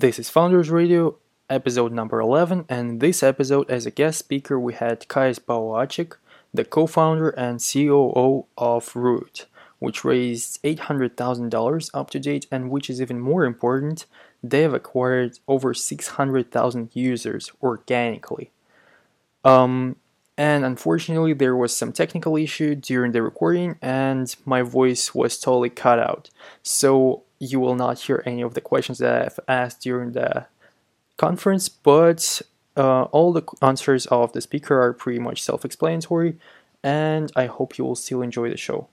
This is Founders Radio, episode number 11, and this episode, as a guest speaker, we had Kais Bawacik, the co founder and COO of Root, which raised $800,000 up to date, and which is even more important, they have acquired over 600,000 users organically. Um, and unfortunately, there was some technical issue during the recording, and my voice was totally cut out. So you will not hear any of the questions that I've asked during the conference, but uh, all the answers of the speaker are pretty much self explanatory, and I hope you will still enjoy the show.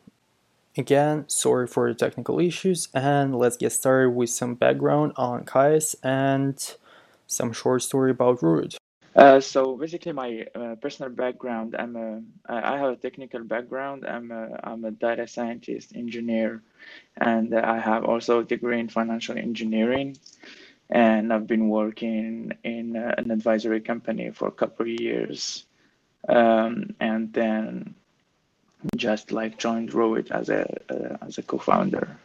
Again, sorry for the technical issues, and let's get started with some background on Kais and some short story about Root. Uh, so basically, my uh, personal background, I'm a, I have a technical background. I'm a, I'm a data scientist, engineer, and I have also a degree in financial engineering. And I've been working in uh, an advisory company for a couple of years, um, and then just like joined Root as a uh, as a co-founder.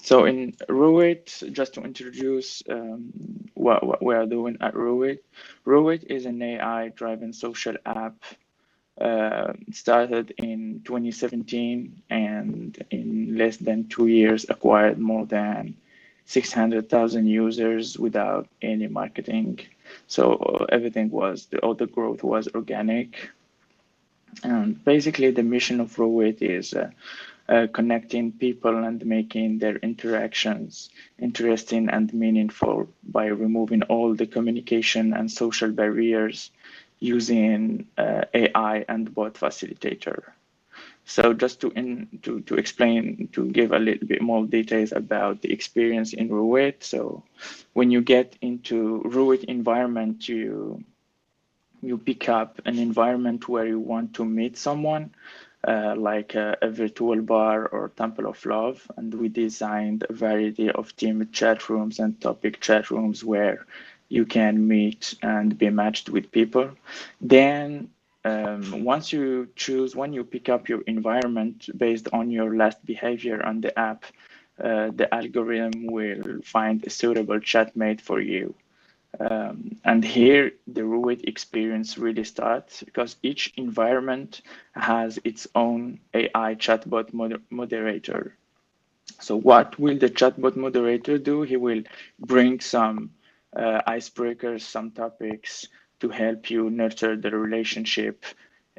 Uh, so in Root, just to introduce um, what, what we are doing at Root, Root is an AI-driven social app uh, started in 2017 and in less than two years acquired more than 600,000 users without any marketing. So everything was, all the growth was organic. And basically the mission of Root is uh, uh, connecting people and making their interactions interesting and meaningful by removing all the communication and social barriers using uh, AI and bot facilitator. So just to, in, to, to explain, to give a little bit more details about the experience in Root. So when you get into Root environment, you, you pick up an environment where you want to meet someone uh, like a, a, virtual bar or temple of love. And we designed a variety of team chat rooms and topic chat rooms where you can meet and be matched with people. Then um, once you choose when you pick up your environment based on your last behavior on the app uh, the algorithm will find a suitable chatmate for you um, and here the Root experience really starts because each environment has its own AI chatbot moder moderator. So what will the chatbot moderator do? He will bring some uh, icebreakers, some topics to help you nurture the relationship,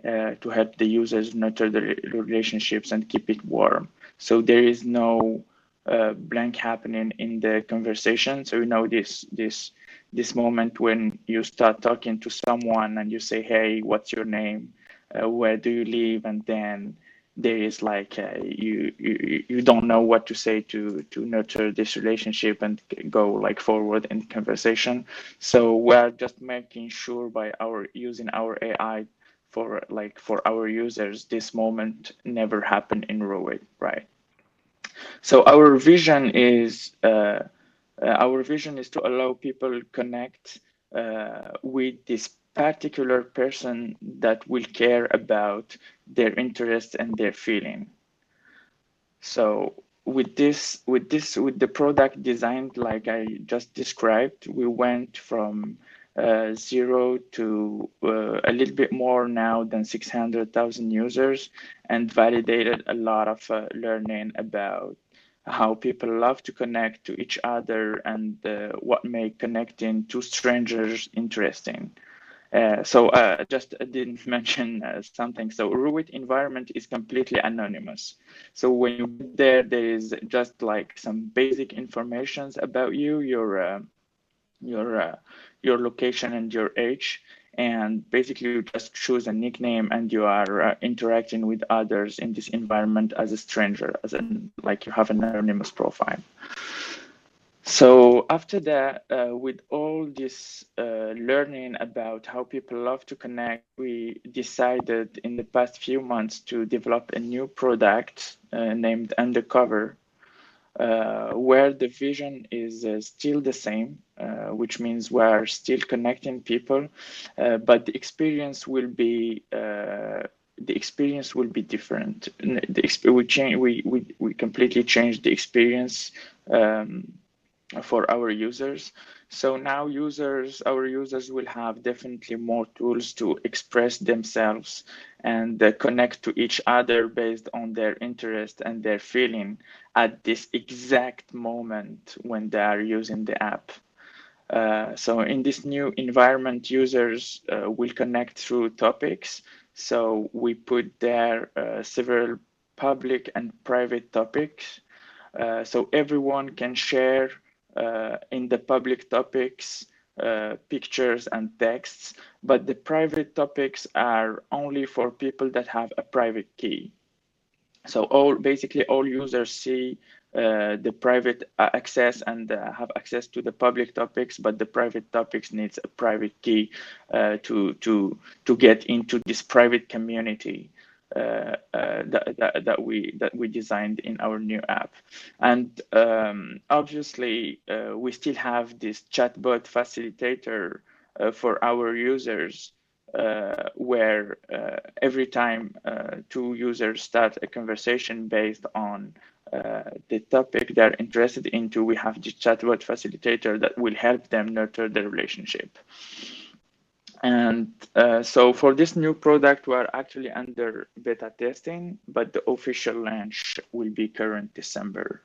uh, to help the users nurture the relationships and keep it warm. So there is no uh, blank happening in the conversation. So you know this this this moment when you start talking to someone and you say, "Hey, what's your name? Uh, where do you live?" and then there is like uh, you, you you don't know what to say to to nurture this relationship and go like forward in conversation. So we're just making sure by our using our AI for like for our users, this moment never happened in Root, right? So our vision is. Uh, our vision is to allow people connect uh, with this particular person that will care about their interest and their feeling. So with this, with this, with the product designed like I just described, we went from uh, zero to uh, a little bit more now than 600,000 users and validated a lot of uh, learning about how people love to connect to each other and uh, what make connecting two strangers interesting. Uh, so uh, just uh, didn't mention uh, something. So Root environment is completely anonymous. So when you get there, there is just like some basic informations about you, your uh, your your location and your age, and basically you just choose a nickname and you are uh, interacting with others in this environment as a stranger as in like you have an anonymous profile. So after that uh, with all this uh, learning about how people love to connect we decided in the past few months to develop a new product uh, named undercover uh, where the vision is uh, still the same, uh, which means we're still connecting people, uh, but the experience will be uh, the experience will be different. The we change we, we we completely change the experience um, for our users. So now users, our users will have definitely more tools to express themselves and uh, connect to each other based on their interest and their feeling at this exact moment when they are using the app. Uh, so in this new environment, users uh, will connect through topics. So we put there uh, several public and private topics. Uh, so everyone can share in the public topics uh, pictures and texts, but the private topics are only for people that have a private key. So all basically all users see uh, the private access and uh, have access to the public topics, but the private topics needs a private key uh, to to to get into this private community. Uh, uh, that, that, that, we that we designed in our new app. And um, obviously, uh, we still have this chatbot facilitator for our users, where every time two users start a conversation based on uh, the topic they're interested into, we have the chatbot facilitator that will help them nurture the relationship. And uh, so for this new product, we're actually under beta testing, but the official launch will be current December.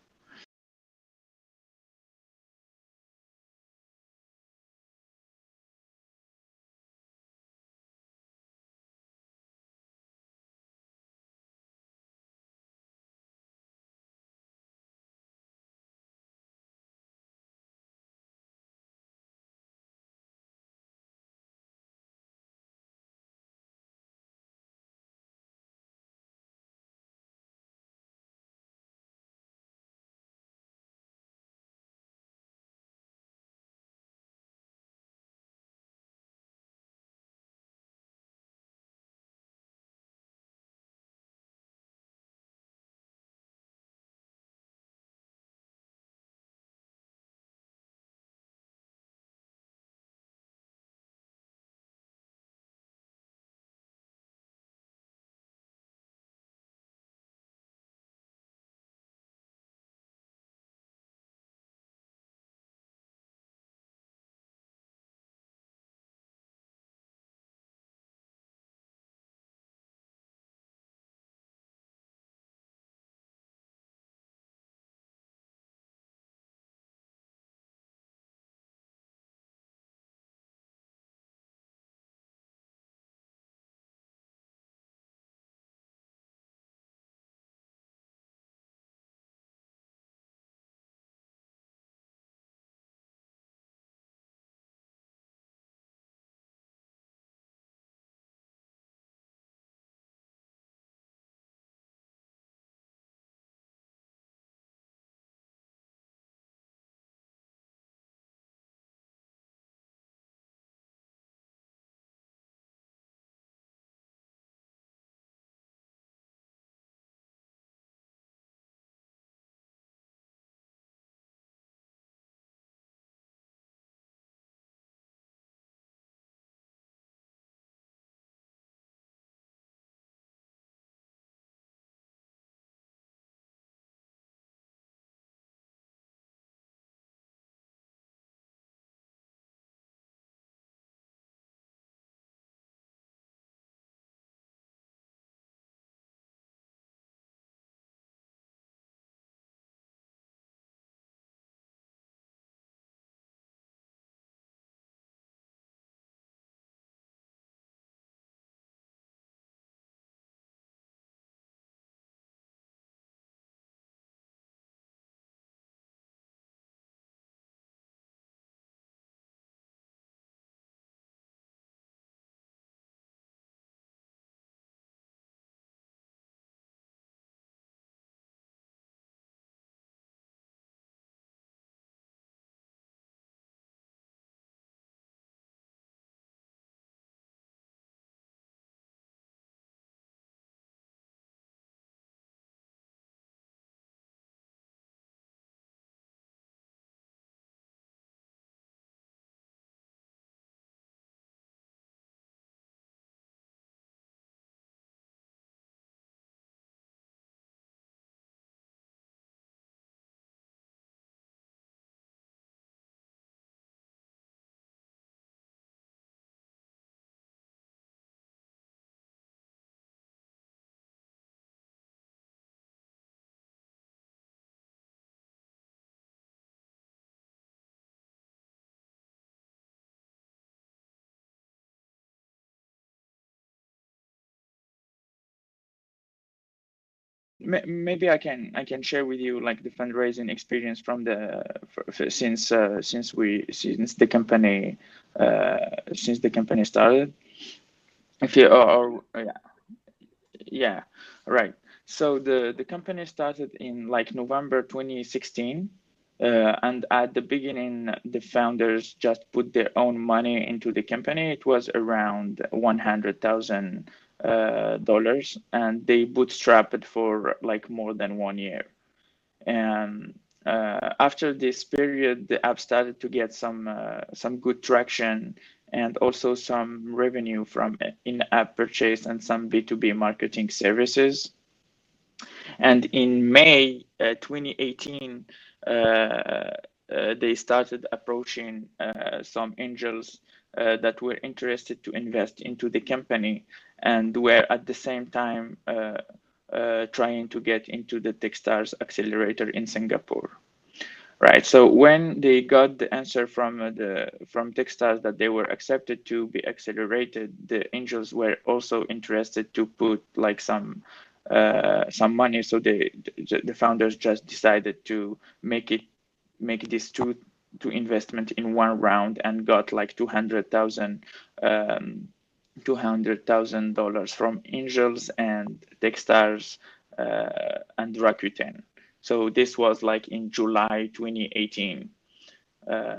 Maybe I can I can share with you like the fundraising experience from the for, for, since uh, since we since the company uh, since the company started. If you or, or yeah yeah right. So the the company started in like November 2016. Uh, and at the beginning, the founders just put their own money into the company. It was around 100,000 uh, dollars, and they bootstrapped it for like more than one year. And uh, after this period, the app started to get some uh, some good traction and also some revenue from in-app purchase and some B2B marketing services. And in May uh, 2018, uh, uh, they started approaching some angels that were interested to invest into the company and were at the same time uh, uh, trying to get into the Techstars accelerator in Singapore. Right. So when they got the answer from uh, the from Techstars that they were accepted to be accelerated, the angels were also interested to put like some uh, some money. So they the, founders just decided to make it make this two two investment in one round and got like two hundred thousand um, $200,000 from Angels and Techstars uh, and Rakuten. So this was like in July 2018. Uh,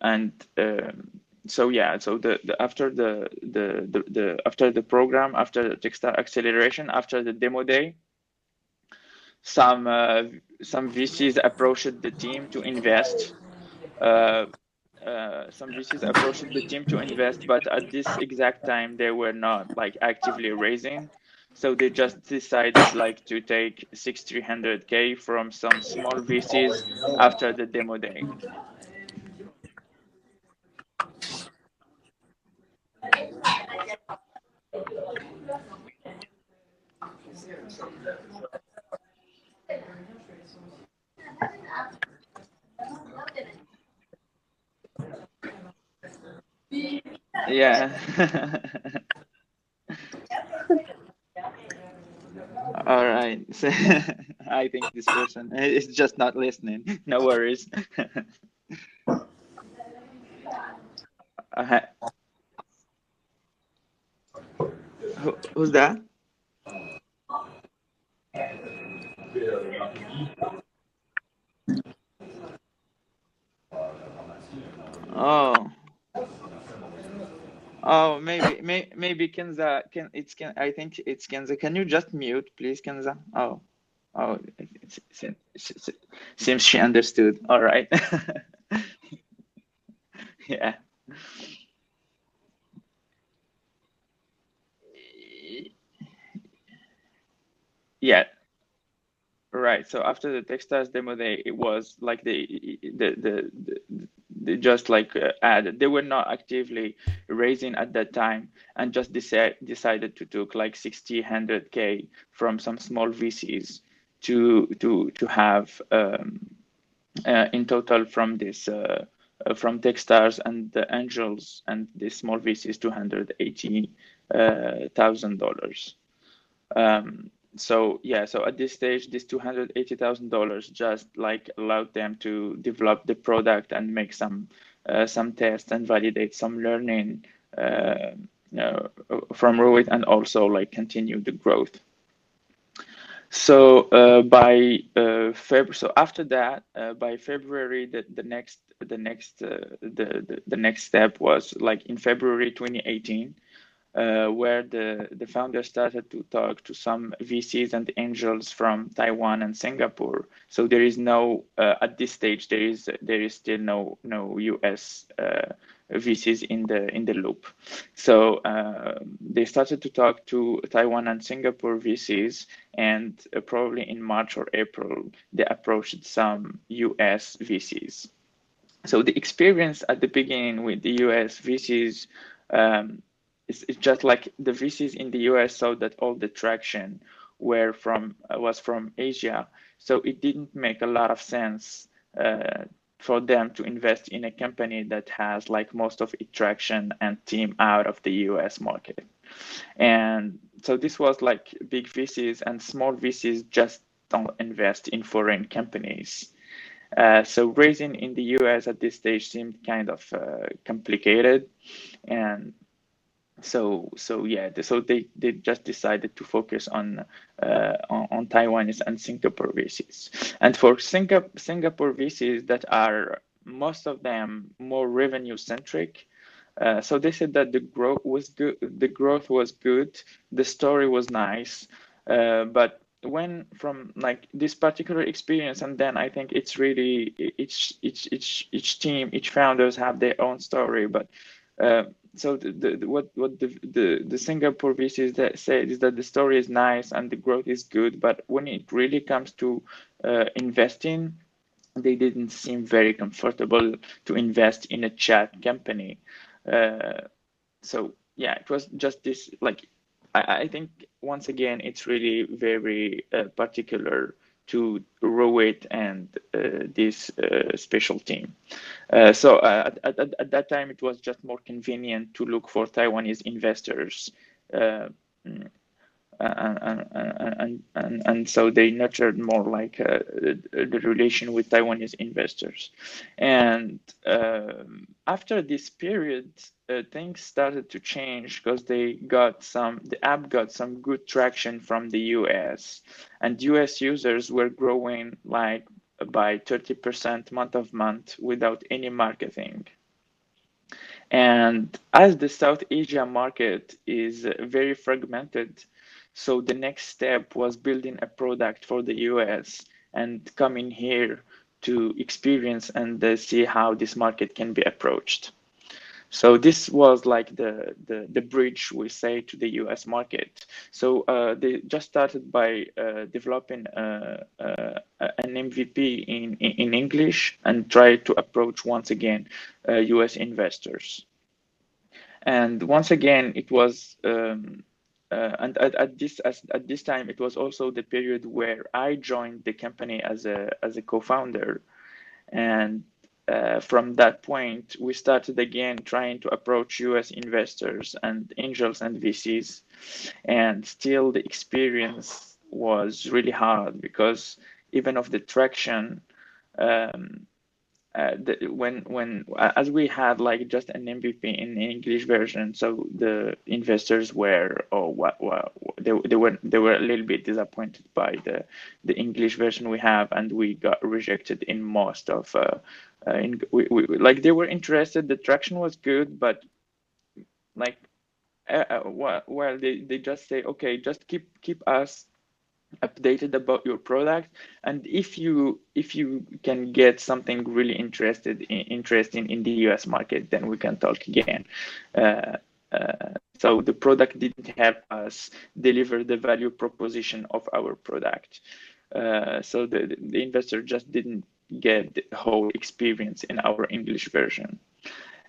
and um, so yeah, so the, the after the, the, the the after the program, after the Techstar acceleration, after the demo day, some uh, some VCs approached the team to invest. Uh, uh, some VCs approached the team to invest, but at this exact time they were not like actively raising. So they just decided like to take 6300k from some small VCs after the demo day. Yeah. All right. I think this person is just not listening. No worries. uh, who, who's that? Oh. Oh, maybe, Kenza can it's can I think it's Kenza. Can you just mute, please, Kenza? Oh, oh, it, seems she understood. All right. yeah. Yeah. Right. So after the Techstars demo day, it was like the the the, the they just like uh, added they were not actively raising at that time and just decide, decided to took like 60 100k from some small vcs to to to have um, uh, in total from this uh, uh from techstars and the angels and the small vcs $280,000. um, so yeah so at this stage this $280000 just like allowed them to develop the product and make some uh, some tests and validate some learning uh, uh, from Ruit and also like continue the growth. So uh, by uh, Feb so after that uh, by February the, the next the next the, the the next step was like in February 2018 uh, where the, the founder started to talk to some VCs and angels from Taiwan and Singapore. So there is no uh, at this stage there is there is still no no US uh, VCs in the in the loop. So uh, they started to talk to Taiwan and Singapore VCs, and uh, probably in March or April they approached some US VCs. So the experience at the beginning with the US VCs. Um, it's, it's just like the VCs in the US saw that all the traction were from uh, was from Asia, so it didn't make a lot of sense uh, for them to invest in a company that has like most of its traction and team out of the US market. And so this was like big VCs and small VCs just don't invest in foreign companies. Uh, so raising in the US at this stage seemed kind of uh, complicated, and so so yeah, so they they just decided to focus on uh, on, on Taiwanese and Singapore VCs, and for Singapore Singapore VCs that are most of them more revenue centric. Uh, so they said that the growth was good, the growth was good, the story was nice, uh, but when from like this particular experience and then i think it's really each each each each team each founders have their own story but uh, so the, the, what what the, the the singapore vcs that said is that the story is nice and the growth is good but when it really comes to uh, investing they didn't seem very comfortable to invest in a chat company. Uh, so yeah it was just this like I, I think once again it's really very uh, particular to Rowit and uh, this uh, special team. Uh, so uh, at, at, at, that time, it was just more convenient to look for Taiwanese investors. And, and, and, and, and so they nurtured more like uh, the relation with Taiwanese investors. And um, after this period, uh, things started to change because they got some, the app got some good traction from the US, and US users were growing like by 30% month of month without any marketing. And as the South Asia market is very fragmented, so the next step was building a product for the US and coming here to experience and uh, see how this market can be approached. So this was like the, the, the bridge we say to the US market. So uh, they just started by uh, developing uh, uh an MVP in, in English and try to approach once again US uh, investors. And once again, it was um, uh, and at, at this as, at this time it was also the period where I joined the company as a as a co-founder. And uh, from that point we started again trying to approach US investors and angels and VCs and still the experience was really hard because even of the traction um, uh, the, when when as we had like just an MVP in English version, so the investors were oh what what they, they were they were a little bit disappointed by the the English version we have, and we got rejected in most of uh, uh in we, we, like they were interested, the traction was good, but like uh, uh well they they just say okay just keep keep us updated about your product. And if you if you can get something really interested in, interesting in the us market then we can talk again. Uh, uh, so the product didn't help us deliver the value proposition of our product. Uh, so the, the investor just didn't get the whole experience in our english version.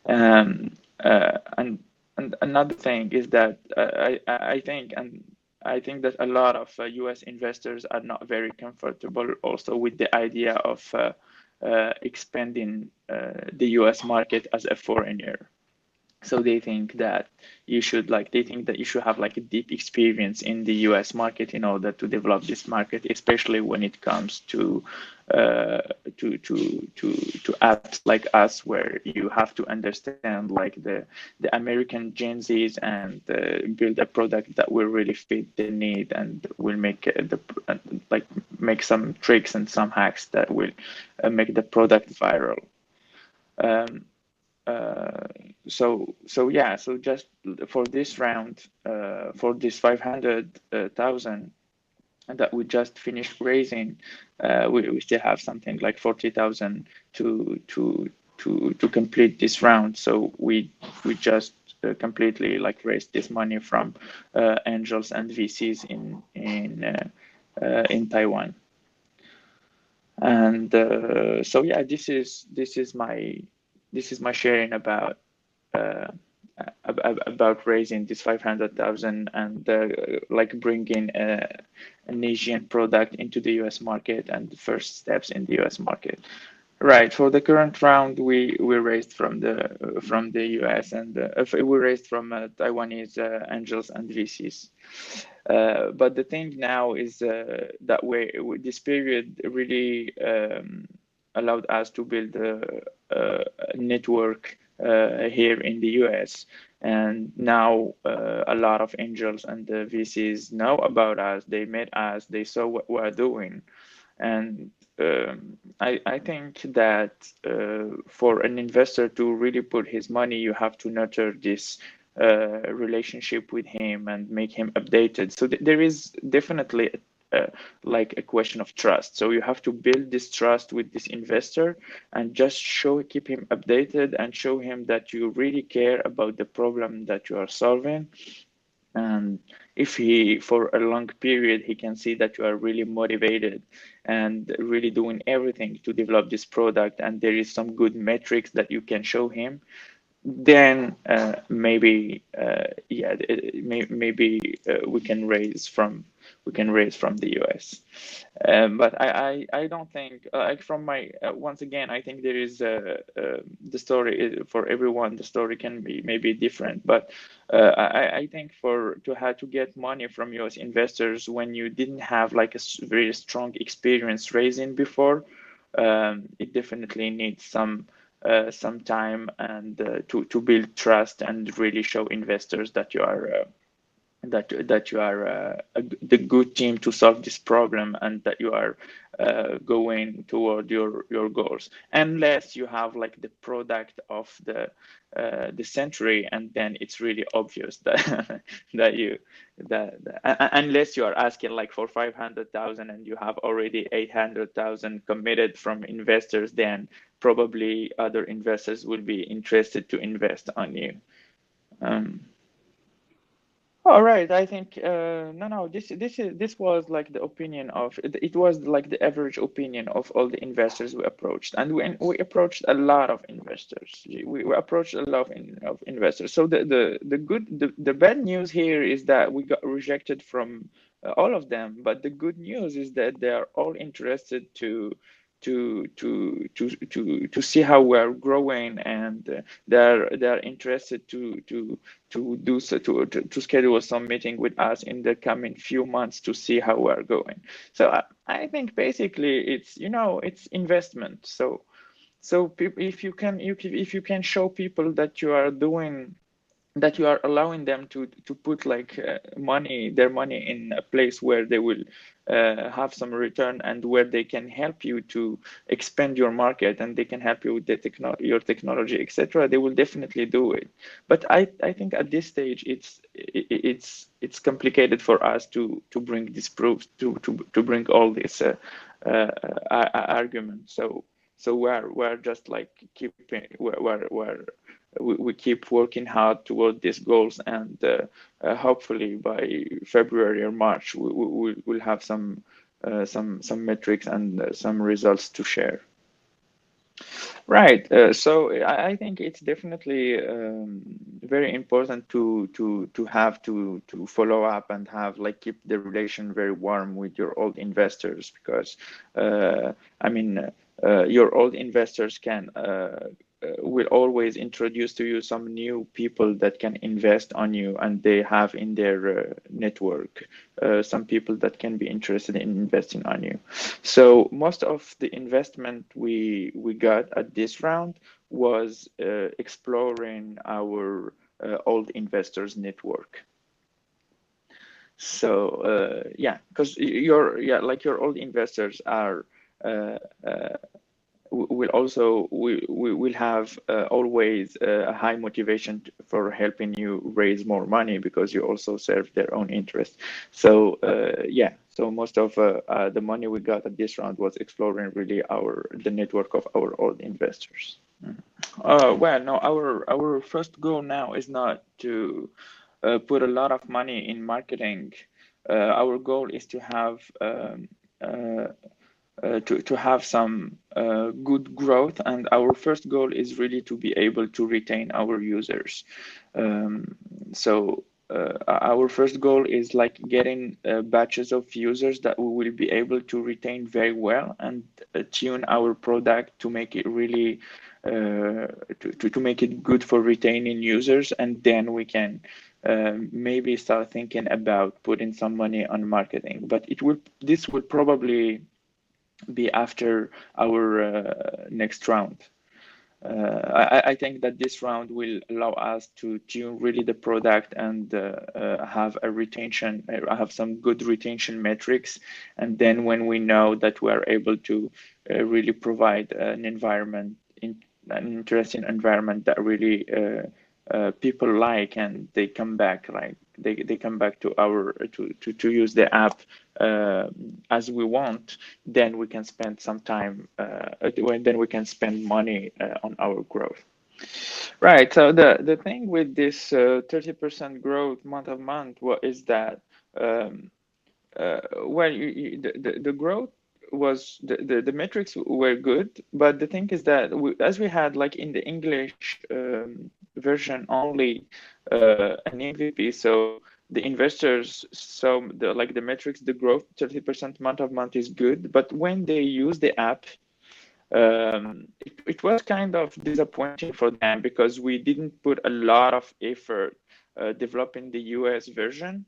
Um, uh, and and another thing is that uh, I, I think and I think that a lot of uh, US investors are not very comfortable also with the idea of uh, uh, expanding uh, the US market as a foreigner so they think that you should like they think that you should have like a deep experience in the us market in order to develop this market especially when it comes to uh, to to to to apps like us where you have to understand like the the american gen z's and uh, build a product that will really fit the need and will make uh, the like make some tricks and some hacks that will uh, make the product viral. Um, uh, so so yeah so just for this round uh, for this 500,000 uh, that we just finished raising uh, we, we still have something like 40,000 to to to to complete this round. So we we just uh, completely like raised this money from angels and VCs in in in Taiwan. And so yeah this is this is my this is my sharing about uh, about raising this 500,000 and uh, like bringing a, an Asian product into the US market and the first steps in the US market. Right. For the current round, we we raised from the from the US and uh, we raised from uh, Taiwanese uh, angels and VCs. Uh, but the thing now is uh, that way this period really um, allowed us to build a network uh, here in the US. And now a lot of angels and the VCs know about us. They met us. They saw what we're doing, and um, I, I, think that uh, for an investor to really put his money, you have to nurture this uh, relationship with him and make him updated. So th there is definitely uh, like a question of trust. So you have to build this trust with this investor and just show, keep him updated and show him that you really care about the problem that you are solving and if he for a long period he can see that you are really motivated and really doing everything to develop this product and there is some good metrics that you can show him then uh, maybe uh, yeah may, maybe uh, we can raise from we can raise from the US. Um, but I, I, I don't think uh, like from my uh, once again I think there is a, the story for everyone the story can be maybe different but uh, I, I think for to have to get money from US investors when you didn't have like a very strong experience raising before um, it definitely needs some uh, some time and uh, to to build trust and really show investors that you are uh, that that you are uh, a, the good team to solve this problem and that you are uh, going toward your your goals. Unless you have like the product of the uh, the century and then it's really obvious that that you that, that, unless you are asking like for 500,000 and you have already 800,000 committed from investors then probably other investors will be interested to invest on you. Um, all right, I think uh, no, no. This this is this was like the opinion of it was like the average opinion of all the investors we approached, and we we approached a lot of investors. We, we approached a lot of, in, of investors. So the the the good the, the bad news here is that we got rejected from uh, all of them, but the good news is that they are all interested to to to to to to see how we're growing and uh, they're they're interested to to to do so to, to, to schedule some meeting with us in the coming few months to see how we're going. So I, I think basically it's you know it's investment. So so if you can you if you can show people that you are doing that you are allowing them to to put like uh, money their money in a place where they will have some return and where they can help you to expand your market and they can help you with the techno- your technology etc they will definitely do it. But i i think at this stage it's it's it's complicated for us to to bring this proof to to to bring all this uh, uh, uh argument. So so we're we're just like keeping we're, we're we, we keep working hard toward these goals and uh, uh, hopefully by February or March we, we, will have some uh, some some metrics and uh, some results to share. Right. Uh, so I, I, think it's definitely um, very important to to to have to to follow up and have like keep the relation very warm with your old investors because uh, I mean your old investors can uh, will always introduce to you some new people that can invest on you and they have in their uh, network uh, some people that can be interested in investing on you. So most of the investment we we got at this round was uh, exploring our uh, old investors network. So uh, yeah because your yeah like your old investors are will also we, we will have uh, always uh, a high motivation for helping you raise more money because you also serve their own interest. So uh, yeah. So most of uh, uh, the money we got at this round was exploring really our the network of our old investors. Uh, well no our our first goal now is not to put a lot of money in marketing. Our goal is to have um, to, to have some uh, good growth. And our first goal is really to be able to retain our users. Um, so uh, our first goal is like getting uh, batches of users that we will be able to retain very well and uh, tune our product to make it really uh, to, to, to make it good for retaining users and then we can maybe start thinking about putting some money on marketing but it will this will probably be after our uh, next round uh, I, I, think that this round will allow us to tune really the product and uh, have a retention, have some good retention metrics. And then when we know that we are able to really provide an environment, in, an interesting environment that really people like and they come back right they, they come back to our to, to, to use the app uh, as we want then we can spend some time uh, then we can spend money uh, on our growth. Right so the the thing with this 30% uh, growth month of month what is that? Um, uh, well you, you, the, the, the growth was the, the, the, metrics were good but the thing is that we, as we had like in the english um, version only uh, an mvp so the investors saw the like the metrics the growth 30% month of month is good but when they use the app um, it, it was kind of disappointing for them because we didn't put a lot of effort uh, developing the us version.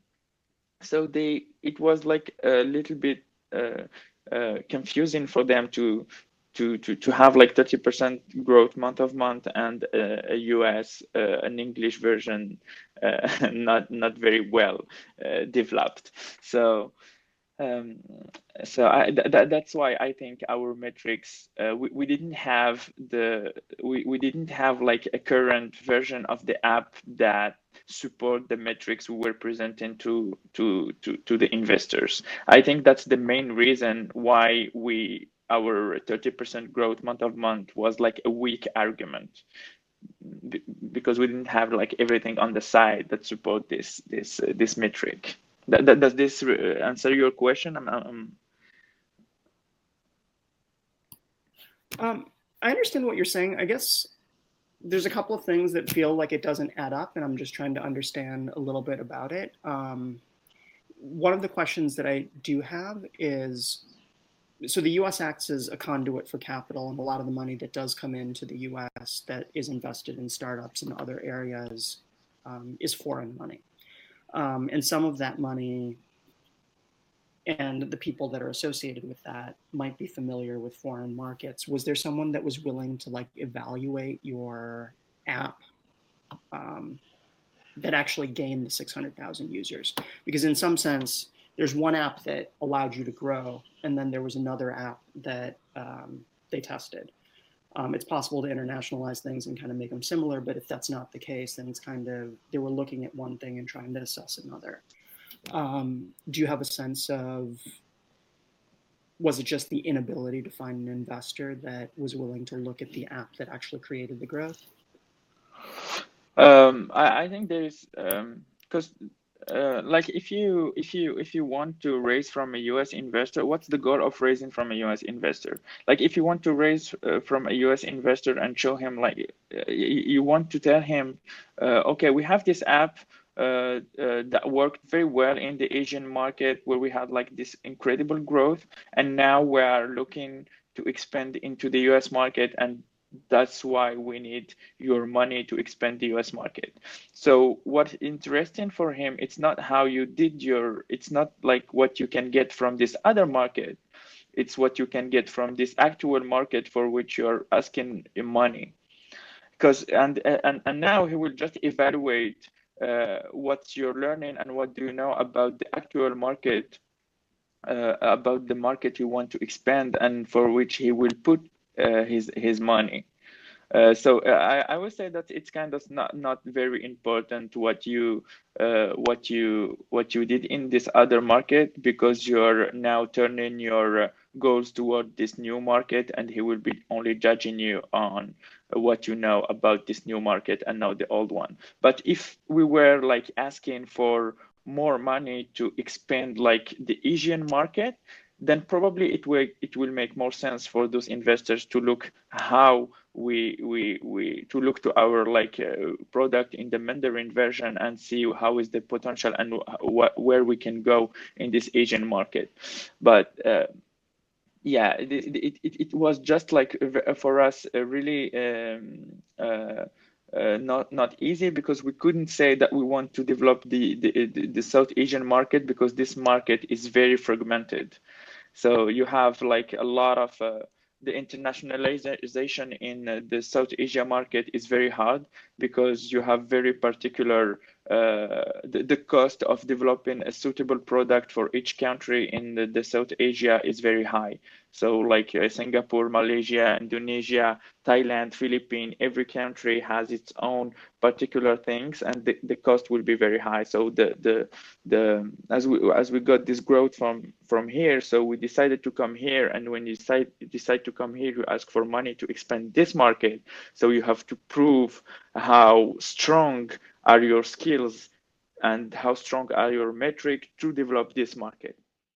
So they it was like a little bit uh, uh, confusing for them to to to to have like 30% growth month of month and uh, a US uh, an English version uh, not not very well uh, developed so um, so I, th- that's why I think our metrics uh, we, we didn't have the we, we didn't have like a current version of the app that support the metrics we were presenting to to to, to the investors. I think that's the main reason why we our 30% growth month of month was like a weak argument because we didn't have like everything on the side that support this this uh, this metric. That, that, does this uh, answer your question? I'm, I'm... Um, I understand what you're saying. I guess there's a couple of things that feel like it doesn't add up, and I'm just trying to understand a little bit about it. Um, one of the questions that I do have is so the US acts as a conduit for capital, and a lot of the money that does come into the US that is invested in startups and other areas um, is foreign money. Um, and some of that money and the people that are associated with that might be familiar with foreign markets. Was there someone that was willing to like evaluate your app um, that actually gained the 600,000 users? Because in some sense, there's one app that allowed you to grow, and then there was another app that um, they tested. Um, it's possible to internationalize things and kind of make them similar, but if that's not the case, then it's kind of they were looking at one thing and trying to assess another. Um, do you have a sense of was it just the inability to find an investor that was willing to look at the app that actually created the growth? Um, I, I, think there's because um, uh, like if you if you if you want to raise from a US investor, what's the goal of raising from a US investor? Like if you want to raise uh, from a US investor and show him like uh, you want to tell him, uh, okay, we have this app uh, that worked very well in the Asian market where we had like this incredible growth, and now we are looking to expand into the US market and that's why we need your money to expand the US market. So what's interesting for him, it's not how you did your, it's not like what you can get from this other market. It's what you can get from this actual market for which you're asking money. Because and and and now he will just evaluate uh, what you're learning and what do you know about the actual market, uh, about the market you want to expand and for which he will put his his money. Uh, so uh, I, I would say that it's kind of not, not very important what you uh, what you what you did in this other market because you're now turning your uh, goals toward this new market and he will be only judging you on what you know about this new market and not the old one. But if we were like asking for more money to expand like the Asian market, then probably it will it will make more sense for those investors to look how we we we to look to our like uh, product in the Mandarin version and see how is the potential and wh- where we can go in this Asian market. But uh, yeah, it, it, it, was just like for us really um, uh, uh, not not easy because we couldn't say that we want to develop the, the the South Asian market because this market is very fragmented. So you have like a lot of uh, the internationalization in uh, the South Asia market is very hard because you have very particular the, the, cost of developing a suitable product for each country in the, the South Asia is very high. So like uh, Singapore, Malaysia, Indonesia, Thailand, Philippines, every country has its own particular things and the, the cost will be very high. So the the the as we as we got this growth from from here, so we decided to come here and when you decide decide to come here, you ask for money to expand this market. So you have to prove how strong are your skills and how strong are your metric to develop this market